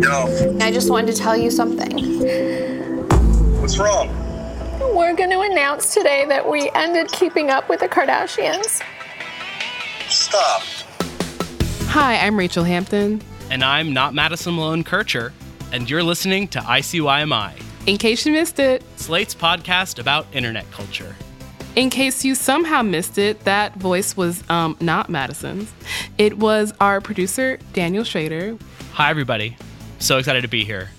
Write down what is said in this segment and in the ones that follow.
Yo, I just wanted to tell you something. what's wrong? We're going to announce today that we ended keeping up with the Kardashians. Stop. Hi, I'm Rachelle Hampton. And I'm not Madison Malone Kircher, and you're listening to ICYMI, In case you missed it, Slate's podcast about internet culture. in case you somehow missed it, that voice was um, not Madison's. It was our producer, Daniel Schroeder. Hi, everybody. So excited to be here.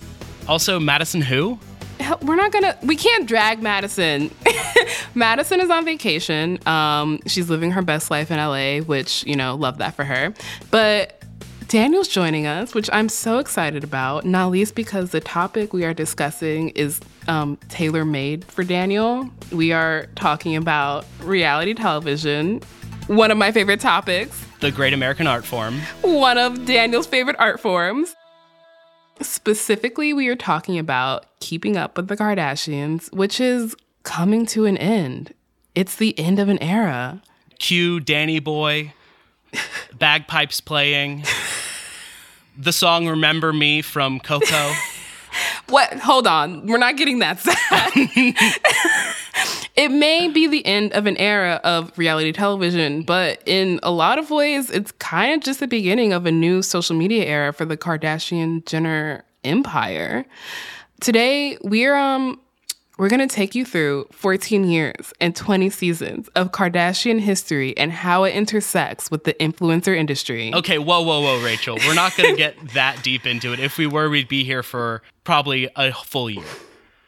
Also, Madison who? We're not gonna, we can't drag Madison. Madison is on vacation. Um, she's living her best life in LA, which, you know, love that for her. But Daniel's joining us, which I'm so excited about, not least because the topic we are discussing is um, tailor made for Daniel. We are talking about reality television, one of my favorite topics, The great American art form. one of Daniel's favorite art forms. Specifically, we are talking about keeping up with the Kardashians, which is coming to an end. It's the end of an era. Cue Danny Boy, bagpipes playing, the song Remember Me from Coco. What? Hold on. We're not getting that sad. It may be the end of an era of reality television, but in a lot of ways, it's kind of just the beginning of a new social media era for the Kardashian Jenner empire. Today, we're um we're going to take you through 14 years and 20 seasons of Kardashian history and how it intersects with the influencer industry. Okay, whoa, whoa, whoa, Rachelle. We're not going to get that deep into it. If we were, we'd be here for probably a full year.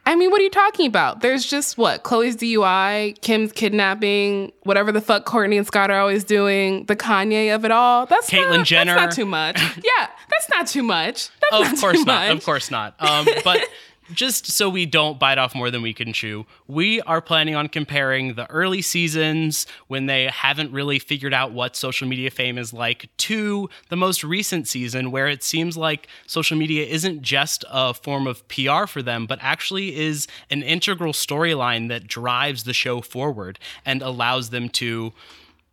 I mean, what are you talking about? There's just what? Khloe's DUI, Kim's kidnapping, whatever the fuck Kourtney and Scott are always doing, the Kanye of it all. That's Caitlyn not, Jenner. That's not too much. yeah, that's not too much. That's Of not course too not. much. Of course not. Um, but just so we don't bite off more than we can chew, we are planning on comparing the early seasons when they haven't really figured out what social media fame is like to the most recent season where it seems like social media isn't just a form of PR for them, but actually is an integral storyline that drives the show forward and allows them to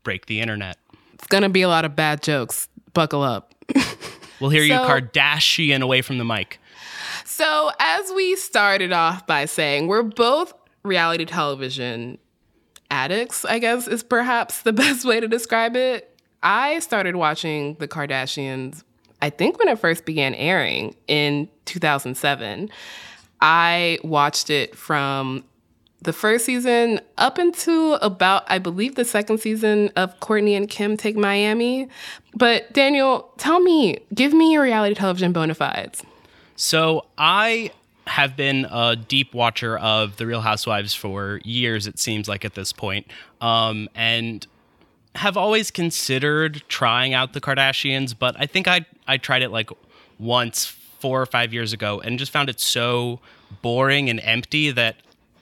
break the internet. It's gonna be a lot of bad jokes. Buckle up. We'll hear you Kardashian away from the mic. So, as we started off by saying, we're both reality television addicts, I guess is perhaps the best way to describe it. I started watching The Kardashians, I think when it first began airing in 2007. I watched it from the first season up into about, I believe, the second season of Kourtney and Kim Take Miami. But Daniel, tell me, give me your reality television bona fides. So I have been a deep watcher of The Real Housewives for years, it seems like at this point, um, and have always considered trying out the Kardashians, but I think I I tried it like once four or five years ago and just found it so boring and empty that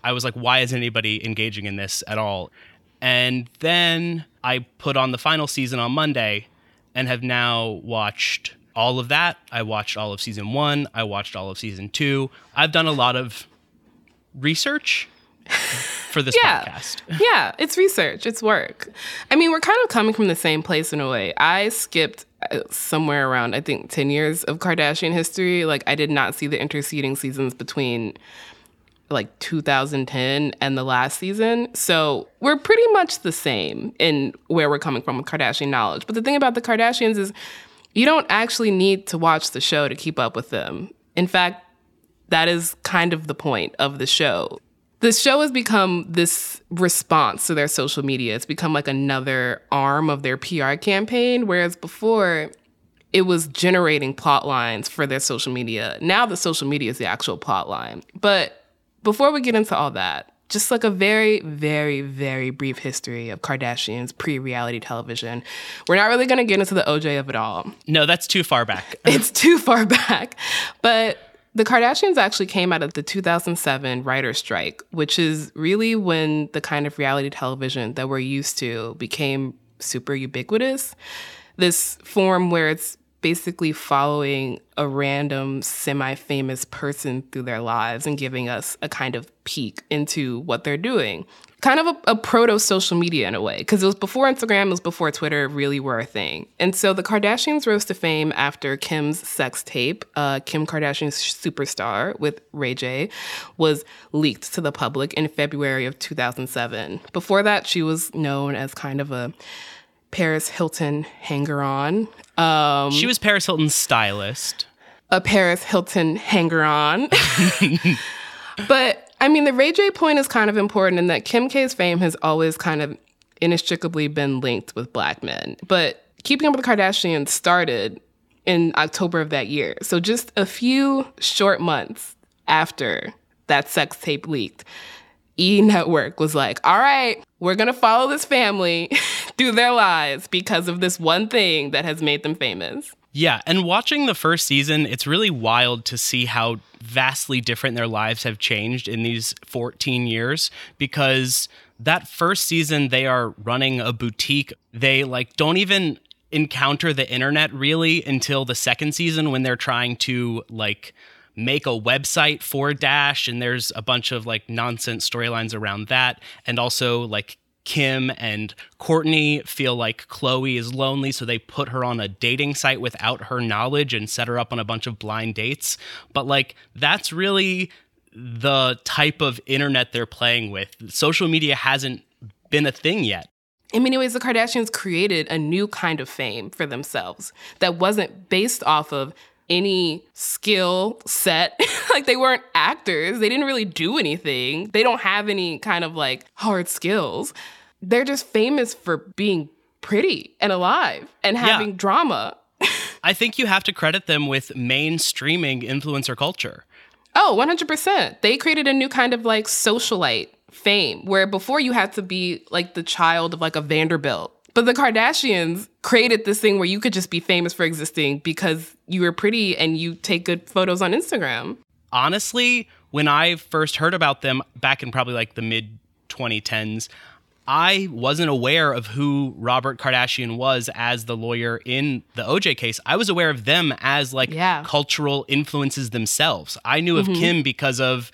I was like, why is anybody engaging in this at all? And then I put on the final season on Monday and have now watched all of that. I watched all of season one. I watched all of season two. I've done a lot of research for this Yeah. podcast. yeah, it's research, it's work. I mean, we're kind of coming from the same place in a way. I skipped uh, somewhere around, I think, 10 years of Kardashian history. Like, I did not see the interceding seasons between like 2010 and the last season. So we're pretty much the same in where we're coming from with Kardashian knowledge. But the thing about the Kardashians is you don't actually need to watch the show to keep up with them. In fact, that is kind of the point of the show. The show has become this response to their social media. It's become like another arm of their PR campaign, whereas before it was generating plot lines for their social media. Now the social media is the actual plot line. But before we get into all that, just like a very, very, very brief history of Kardashians pre reality television. We're not really going to get into the OJ of it all. No, that's too far back. it's too far back. But the Kardashians actually came out of the 2007 writer's strike, which is really when the kind of reality television that we're used to became super ubiquitous. This form where it's basically following a random semi famous person through their lives and giving us a kind of peek into what they're doing. Kind of a, a proto social media in a way, because it was before Instagram, it was before Twitter really were a thing. And so the Kardashians rose to fame after Kim's sex tape, uh, Kim Kardashian's superstar with Ray J, was leaked to the public in February of 2007. Before that, she was known as kind of a Paris Hilton hanger on. Um, she was Paris Hilton's stylist. A Paris Hilton hanger on. but I mean, the Ray J point is kind of important in that Kim K's fame has always kind of inextricably been linked with black men. But Keeping Up with the Kardashians started in October of that year. So just a few short months after that sex tape leaked, E Network was like, all right, we're going to follow this family through their lives because of this one thing that has made them famous. Yeah, and watching the first season, it's really wild to see how vastly different their lives have changed in these 14 years because that first season they are running a boutique. They like don't even encounter the internet really until the second season when they're trying to like make a website for Dash, and there's a bunch of like nonsense storylines around that, and also like Kim and Kourtney feel like Khloe is lonely, so they put her on a dating site without her knowledge and set her up on a bunch of blind dates. But like that's really the type of internet they're playing with. Social media hasn't been a thing yet. In many ways, the Kardashians created a new kind of fame for themselves that wasn't based off of any skill set. like they weren't actors. They didn't really do anything. They don't have any kind of like hard skills. They're just famous for being pretty and alive and having yeah. drama. I think you have to credit them with mainstreaming influencer culture. Oh, 100%. They created a new kind of like socialite fame where before you had to be like the child of like a Vanderbilt but the Kardashians created this thing where you could just be famous for existing because you were pretty and you take good photos on Instagram. Honestly, when I first heard about them back in probably like the mid 2010s, I wasn't aware of who Robert Kardashian was as the lawyer in the OJ case. I was aware of them as like yeah. cultural influences themselves. I knew mm-hmm. of Kim because of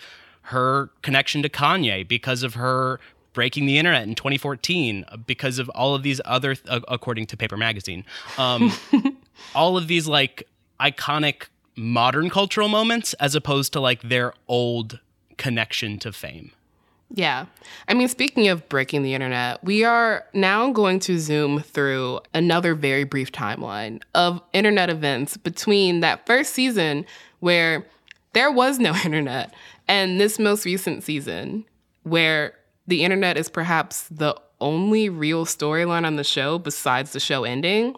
her connection to Kanye, because of her breaking the internet in 2014 because of all of these other, th- according to Paper Magazine, um, all of these like iconic modern cultural moments as opposed to like their old connection to fame. Yeah. I mean, speaking of breaking the internet, we are now going to zoom through another very brief timeline of internet events between that first season where there was no internet and this most recent season where the internet is perhaps the only real storyline on the show besides the show ending.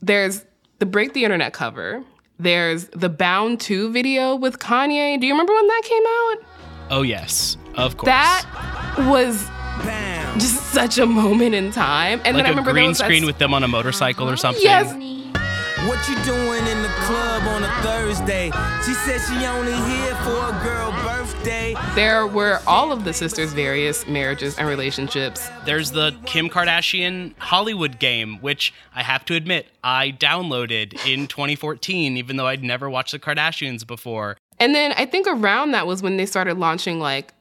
There's the Break the Internet cover. There's the Bound 2 video with Kanye. Do you remember when that came out? Oh, yes. Of course. That was just such a moment in time. And like then I remember green screen with them on a motorcycle or something. Yes. What you doing in the club on a Thursday? She said she only here for a girl birthday. There were all of the sisters' various marriages and relationships. There's the Kim Kardashian Hollywood game, which I have to admit I downloaded in 2014, even though I'd never watched the Kardashians before. And then I think around that was when they started launching like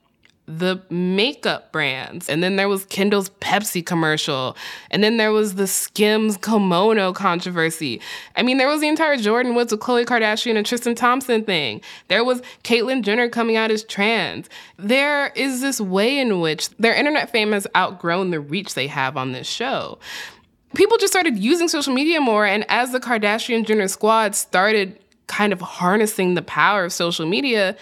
the makeup brands. And then there was Kendall's Pepsi commercial. And then there was the Skims kimono controversy. I mean, there was the entire Jordyn Woods with Khloe Kardashian and Tristan Thompson thing. There was Caitlyn Jenner coming out as trans. There is this way in which their internet fame has outgrown the reach they have on this show. People just started using social media more. And as the Kardashian Jenner squad started kind of harnessing the power of social media,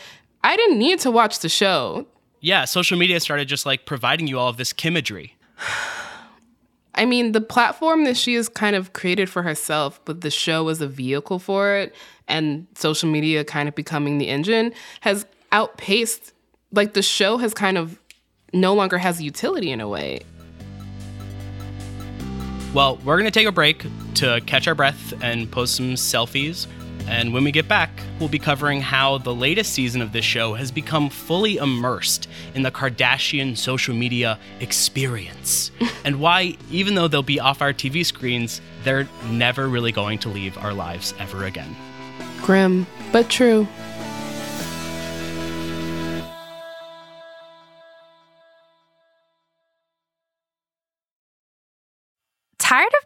I didn't need to watch the show yeah, social media started just like providing you all of this imagery. I mean, the platform that she has kind of created for herself, but the show as a vehicle for it, and social media kind of becoming the engine, has outpaced, like, the show has kind of no longer has utility in a way. Well, we're going to take a break to catch our breath and post some selfies. And when we get back, we'll be covering how the latest season of this show has become fully immersed in the Kardashian social media experience. and why, even though they'll be off our TV screens, they're never really going to leave our lives ever again. Grim, but true.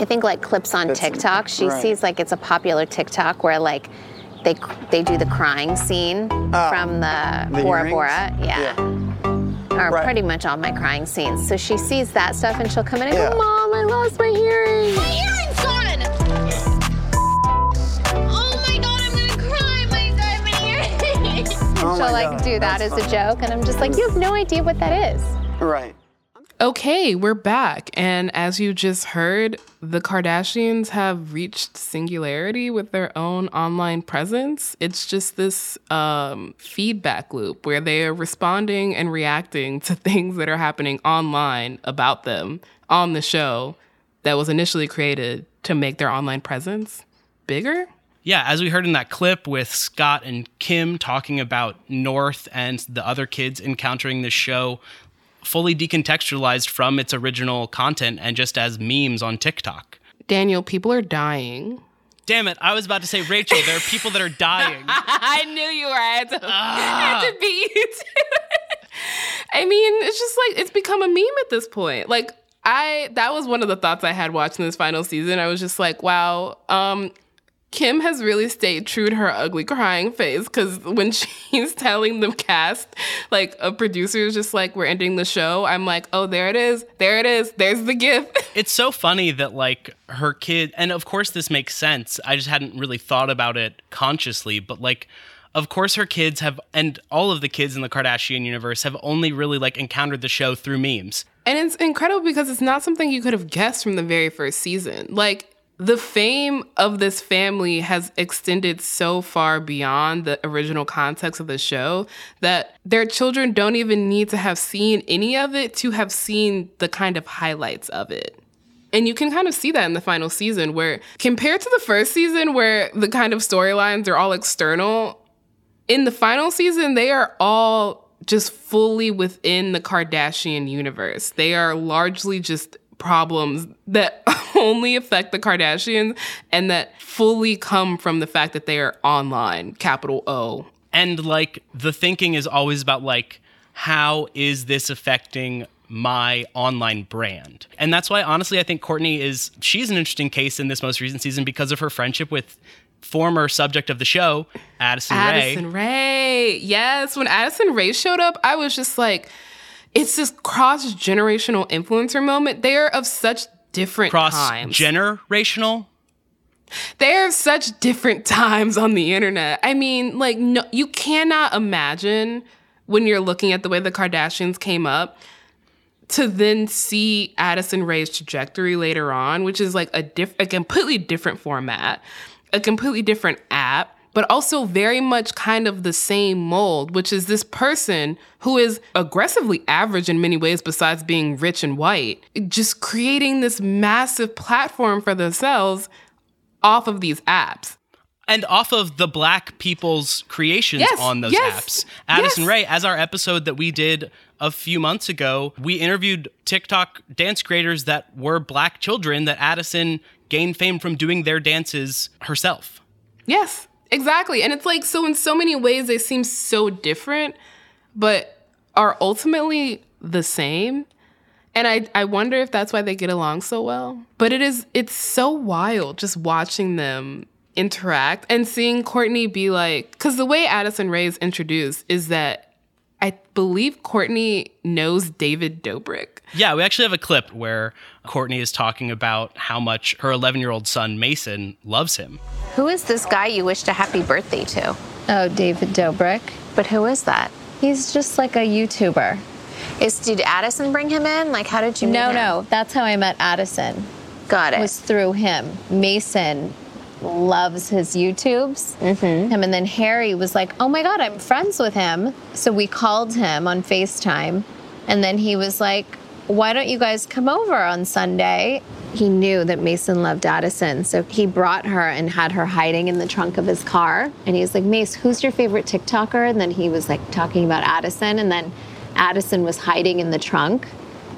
I think like clips on It's- TikTok. She right. sees like it's a popular TikTok where like they they do the crying scene oh. from the, the Bora earrings? Bora. Yeah. Or Right. pretty much all my crying scenes. So she sees that stuff and she'll come in and Yeah. go, Mom, I lost my hearing. My hearing's gone! Oh my god, I'm gonna cry! My god, oh my earring! Oh she'll like God, do that that's as a joke. And I'm just like, you have no idea what that is. Right. Okay, we're back. And as you just heard, the Kardashians have reached singularity with their own online presence. It's just this um, feedback loop where they are responding and reacting to things that are happening online about them on the show that was initially created to make their online presence bigger. Yeah, as we heard in that clip with Scott and Kim talking about North and the other kids encountering the show fully decontextualized from its original content and just as memes on TikTok. Daniel, people are dying. Damn it, I was about to say, Rachelle, there are people that are dying. I knew you were. I had to, I had to beat you to it. I mean, it's just like it's become a meme at this point. Like I, that was one of the thoughts I had watching this final season. I was just like, wow, um, Kim has really stayed true to her ugly crying face because when she's telling the cast, like a producer is just like, we're ending the show. I'm like, oh, there it is. There it is. There's the gift. it's so funny that like her kid and of course this makes sense i just hadn't really thought about it consciously but like of course her kids have and all of the kids in the kardashian universe have only really like encountered the show through memes And it's incredible because it's not something you could have guessed from the very first season. Like, the fame of this family has extended so far beyond the original context of the show that their children don't even need to have seen any of it to have seen the kind of highlights of it. And you can kind of see that in the final season, where compared to the first season, where the kind of storylines are all external, in the final season, they are all just fully within the Kardashian universe. They are largely just problems that only affect the Kardashians and that fully come from the fact that they are online, capital O. and like the thinking is always about like how is this affecting my online brand and that's why honestly i think kourtney is she's an interesting case in this most recent season because of her friendship with former subject of the show addison, ray Addison Ray. Yes, when Addison Ray showed up, I was just like, it's this cross generational influencer moment. They are of such different cross times. generational They are of such different times on the internet. I mean, like, no, you cannot imagine when you're looking at the way the Kardashians came up to then see Addison Ray's trajectory later on, which is like a diff- a completely different format, a completely different app, but also very much kind of the same mold, which is this person who is aggressively average in many ways besides being rich and white, just creating this massive platform for themselves off of these apps. and off of the black people's creations Yes, on those yes, apps. Addison yes. Ray, as our episode that we did a few months ago, we interviewed TikTok dance creators that were black children that Addison gained fame from doing their dances herself. Yes, exactly. And it's like, so in so many ways, they seem so different, but are ultimately the same. And I, I wonder if that's why they get along so well. But it is, it's so wild just watching them interact and seeing Kourtney be like, because the way Addison Ray is introduced is that I believe Kourtney knows David Dobrik. Yeah, we actually have a clip where Kourtney is talking about how much her 11 year old son, Mason, loves him. Who is this guy you wished a happy birthday to? Oh, David Dobrik. But who is that? He's just like a YouTuber. Is did Addison bring him in? Like, how did you? meet No, him? no, that's how I met Addison. Got it. Was through him. Mason loves his YouTubes. Mm-hmm. Him and then Harry was like, "Oh my god, I'm friends with him." So we called him on FaceTime, and then he was like, "Why don't you guys come over on Sunday?" He knew that Mason loved Addison, so he brought her and had her hiding in the trunk of his car. And he was like, "Mace, who's your favorite TikToker?" And then he was like talking about Addison, and then Addison was hiding in the trunk.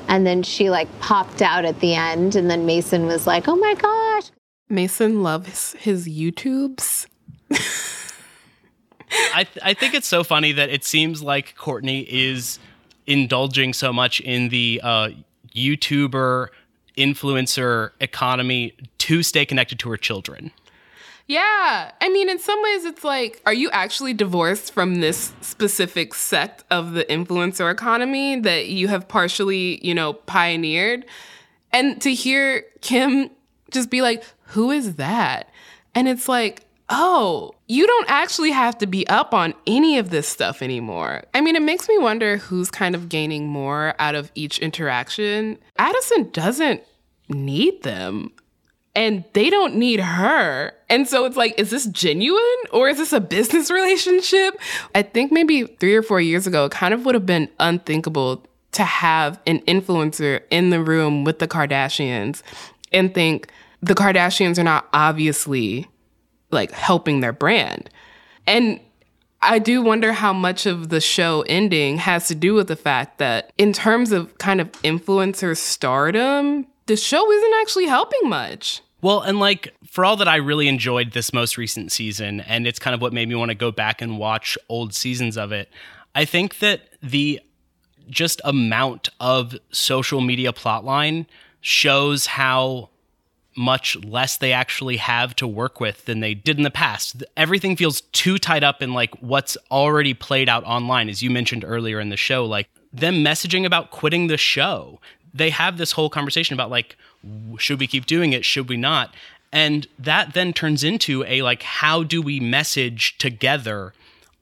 And then she like popped out at the end, and then Mason was like, "Oh my gosh!" Mason loves his YouTubes. I, th- I think it's so funny that it seems like Kourtney is indulging so much in the uh, YouTuber influencer economy to stay connected to her children. Yeah. I mean, in some ways, it's like, are you actually divorced from this specific sect of the influencer economy that you have partially, you know, pioneered? And to hear Kim just be like, who is that? And it's like, oh, you don't actually have to be up on any of this stuff anymore. I mean, it makes me wonder who's kind of gaining more out of each interaction. Addison doesn't need them and they don't need her. And so it's like, is this genuine or is this a business relationship? I think maybe three or four years ago, it kind of would have been unthinkable to have an influencer in the room with the Kardashians and think the Kardashians are not obviously like helping their brand. And I do wonder how much of the show ending has to do with the fact that, in terms of kind of influencer stardom, the show isn't actually helping much. Well, and like for all that I really enjoyed this most recent season, and it's kind of what made me want to go back and watch old seasons of it, I think that the just amount of social media plotline shows how much less they actually have to work with than they did in the past. Everything feels too tied up in like what's already played out online, as you mentioned earlier in the show, like them messaging about quitting the show. They have this whole conversation about like, should we keep doing it? Should we not? And that then turns into a like, how do we message together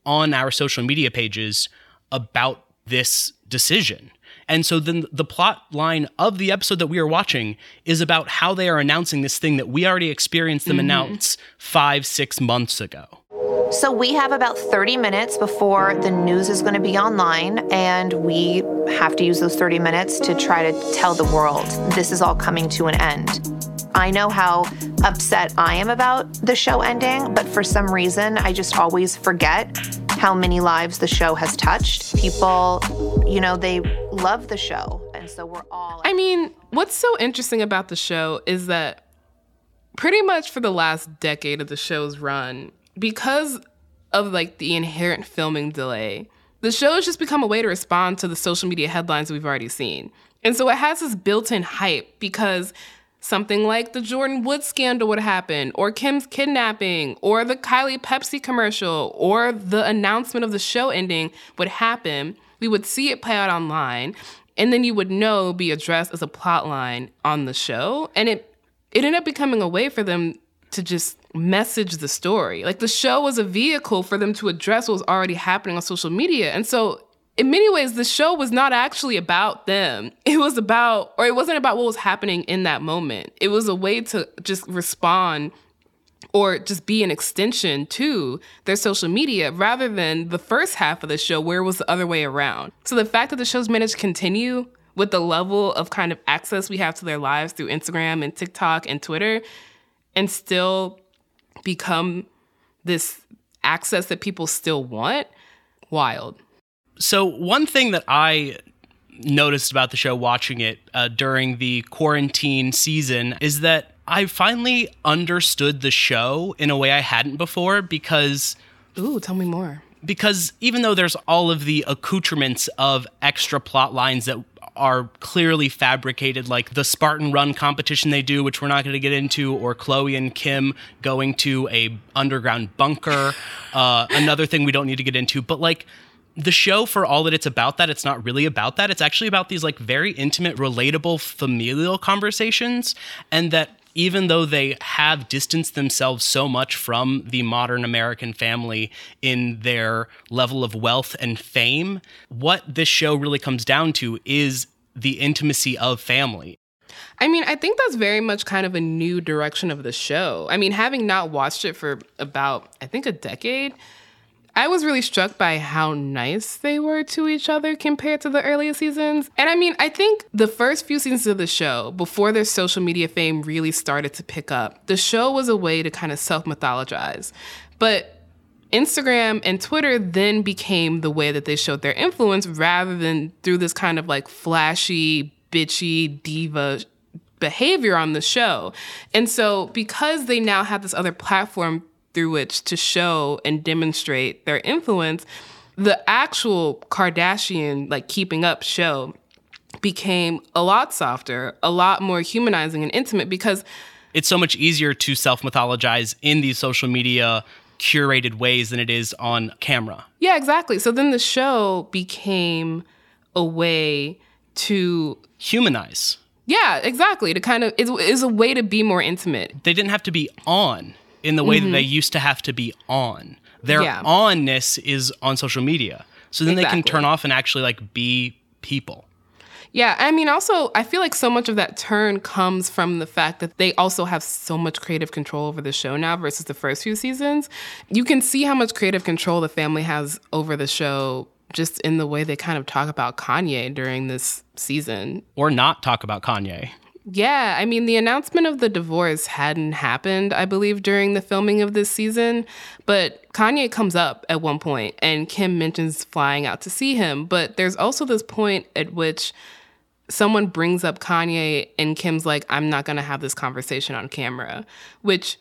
on our social media pages about this decision? And so then the plot line of the episode that we are watching is about how they are announcing this thing that we already experienced them Mhm. announce five, six months ago. So we have about 30 minutes before the news is going to be online, and we have to use those 30 minutes to try to tell the world this is all coming to an end. I know how upset I am about the show ending, but for some reason, I just always forget how many lives the show has touched. People, you know, they love the show, and so we're all. I mean, what's so interesting about the show is that pretty much for the last decade of the show's run, because of like the inherent filming delay, the show has just become a way to respond to the social media headlines we've already seen. And so it has this built in hype because something like the Jordyn Woods scandal would happen, or Kim's kidnapping, or the Kylie Pepsi commercial, or the announcement of the show ending would happen. We would see it play out online, and then you would know be addressed as a plot line on the show. And it it ended up becoming a way for them to just message the story. Like the show was a vehicle for them to address what was already happening on social media. And so in many ways, the show was not actually about them. It was about, or it wasn't about what was happening in that moment. It was a way to just respond or just be an extension to their social media rather than the first half of the show where it was the other way around. So the fact that the show's managed to continue with the level of kind of access we have to their lives through Instagram and TikTok and Twitter and still become this access that people still want. Wild. So, one thing that I noticed about the show watching it uh, during the quarantine season is that I finally understood the show in a way I hadn't before because. Ooh, tell me more. Because even though there's all of the accoutrements of extra plot lines that are clearly fabricated, like the Spartan Run competition they do, which we're not going to get into, or Khloe and Kim going to a underground bunker. Uh, another thing we don't need to get into, but like the show for all that it's about that it's not really about that it's actually about these like very intimate relatable familial conversations and that even though they have distanced themselves so much from the modern American family in their level of wealth and fame, what this show really comes down to is the intimacy of family. I mean, I think that's very much kind of a new direction of the show. I mean, having not watched it for about, I think, a decade, I was really struck by how nice they were to each other compared to the earlier seasons. And I mean, I think the first few seasons of the show, before their social media fame really started to pick up, the show was a way to kind of self mythologize. But Instagram and Twitter then became the way that they showed their influence rather than through this kind of like flashy, bitchy diva behavior on the show. And so, because they now have this other platform through which to show and demonstrate their influence, the actual Kardashian, like keeping up show became a lot softer, a lot more humanizing and intimate because it's so much easier to self mythologize in these social media curated ways than it is on camera. Yeah, exactly. So then the show became a way to humanize. Yeah, exactly. To kind of is is a way to be more intimate. They didn't have to be on in the way mm-hmm. that they used to have to be on. Their yeah. onness is on social media. So then exactly. they can turn off and actually like be people. Yeah, I mean, also, I feel like so much of that turn comes from the fact that they also have so much creative control over the show now versus the first few seasons. You can see how much creative control the family has over the show just in the way they kind of talk about Kanye during this season. Or not talk about Kanye. Yeah, I mean, the announcement of the divorce hadn't happened, I believe, during the filming of this season. But Kanye comes up at one point and Kim mentions flying out to see him. But there's also this point at which someone brings up Kanye and Kim's like, I'm not going to have this conversation on camera, which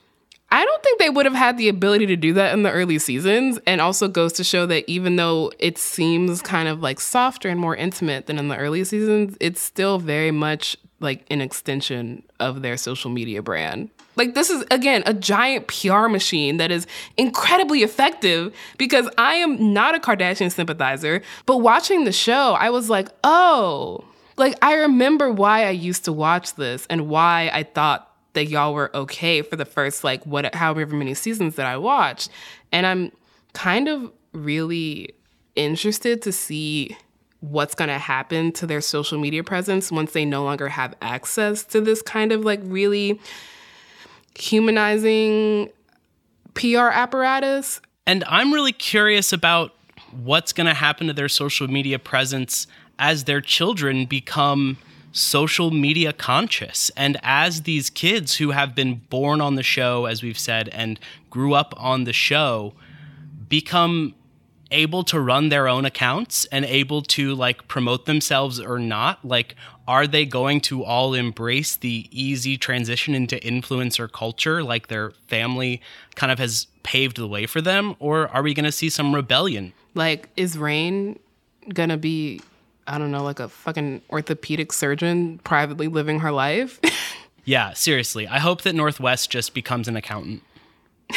I don't think they would have had the ability to do that in the early seasons. And also goes to show that even though it seems kind of like softer and more intimate than in the early seasons, it's still very much like an extension of their social media brand. Like this is again a giant PR machine that is incredibly effective because I am not a Kardashian sympathizer, but watching the show, I was like, "Oh, like I remember why I used to watch this and why I thought that y'all were okay for the first like what however many seasons that I watched." And I'm kind of really interested to see what's going to happen to their social media presence once they no longer have access to this kind of like really humanizing PR apparatus. And I'm really curious about what's going to happen to their social media presence as their children become social media conscious. And as these kids who have been born on the show, as we've said, and grew up on the show, become able to run their own accounts and able to like promote themselves or not? Like are they going to all embrace the easy transition into influencer culture like their family kind of has paved the way for them? Or are we going to see some rebellion? Like is Reign going to be i don't know like a fucking orthopedic surgeon privately living her life? Yeah seriously. I hope that North West just becomes an accountant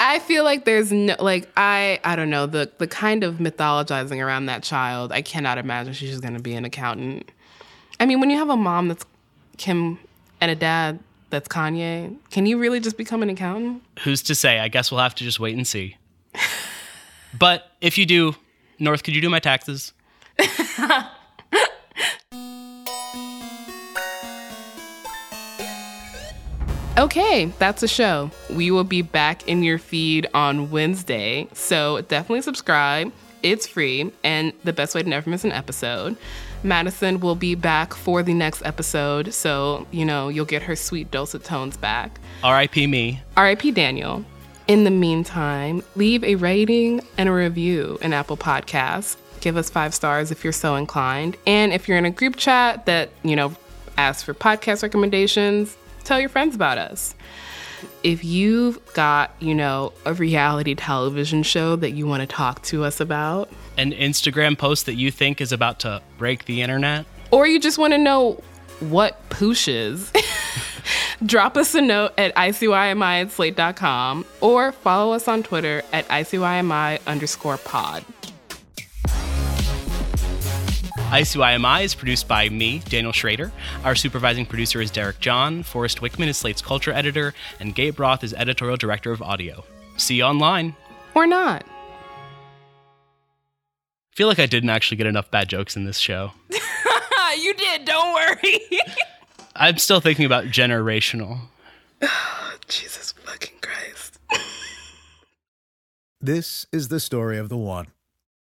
I feel like there's no like I I don't know the the kind of mythologizing around that child. I cannot imagine she's just going to be an accountant. I mean, when you have a mom that's Kim and a dad that's Kanye, can you really just become an accountant? Who's to say? I guess we'll have to just wait and see. but if you do, North, could you do my taxes? Okay, that's a show. We will be back in your feed on Wednesday. So definitely subscribe. It's free and the best way to never miss an episode. Madison will be back for the next episode. So, you know, you'll get her sweet dulcet tones back. R.I.P. me. R.I.P. Daniel. In the meantime, leave a rating and a review in Apple Podcasts. Give us five stars if you're so inclined. And if you're in a group chat that, you know, asks for podcast recommendations, tell your friends about us. If you've got, you know, a reality television show that you want to talk to us about, An Instagram post that you think is about to break the internet? or you just want to know what poosh is, drop us a note at ICYMI at slate.com or follow us on Twitter at ICYMI underscore pod. ICYMI is produced by me, Daniel Schroeder. Our supervising producer is Derek John. Forrest Wickman is Slate's culture editor, and Gabe Roth is editorial director of audio. See you online. Or not. I feel like I didn't actually get enough bad jokes in this show. you did, don't worry. I'm still thinking about generational. Jesus fucking Christ. This is the story of the one.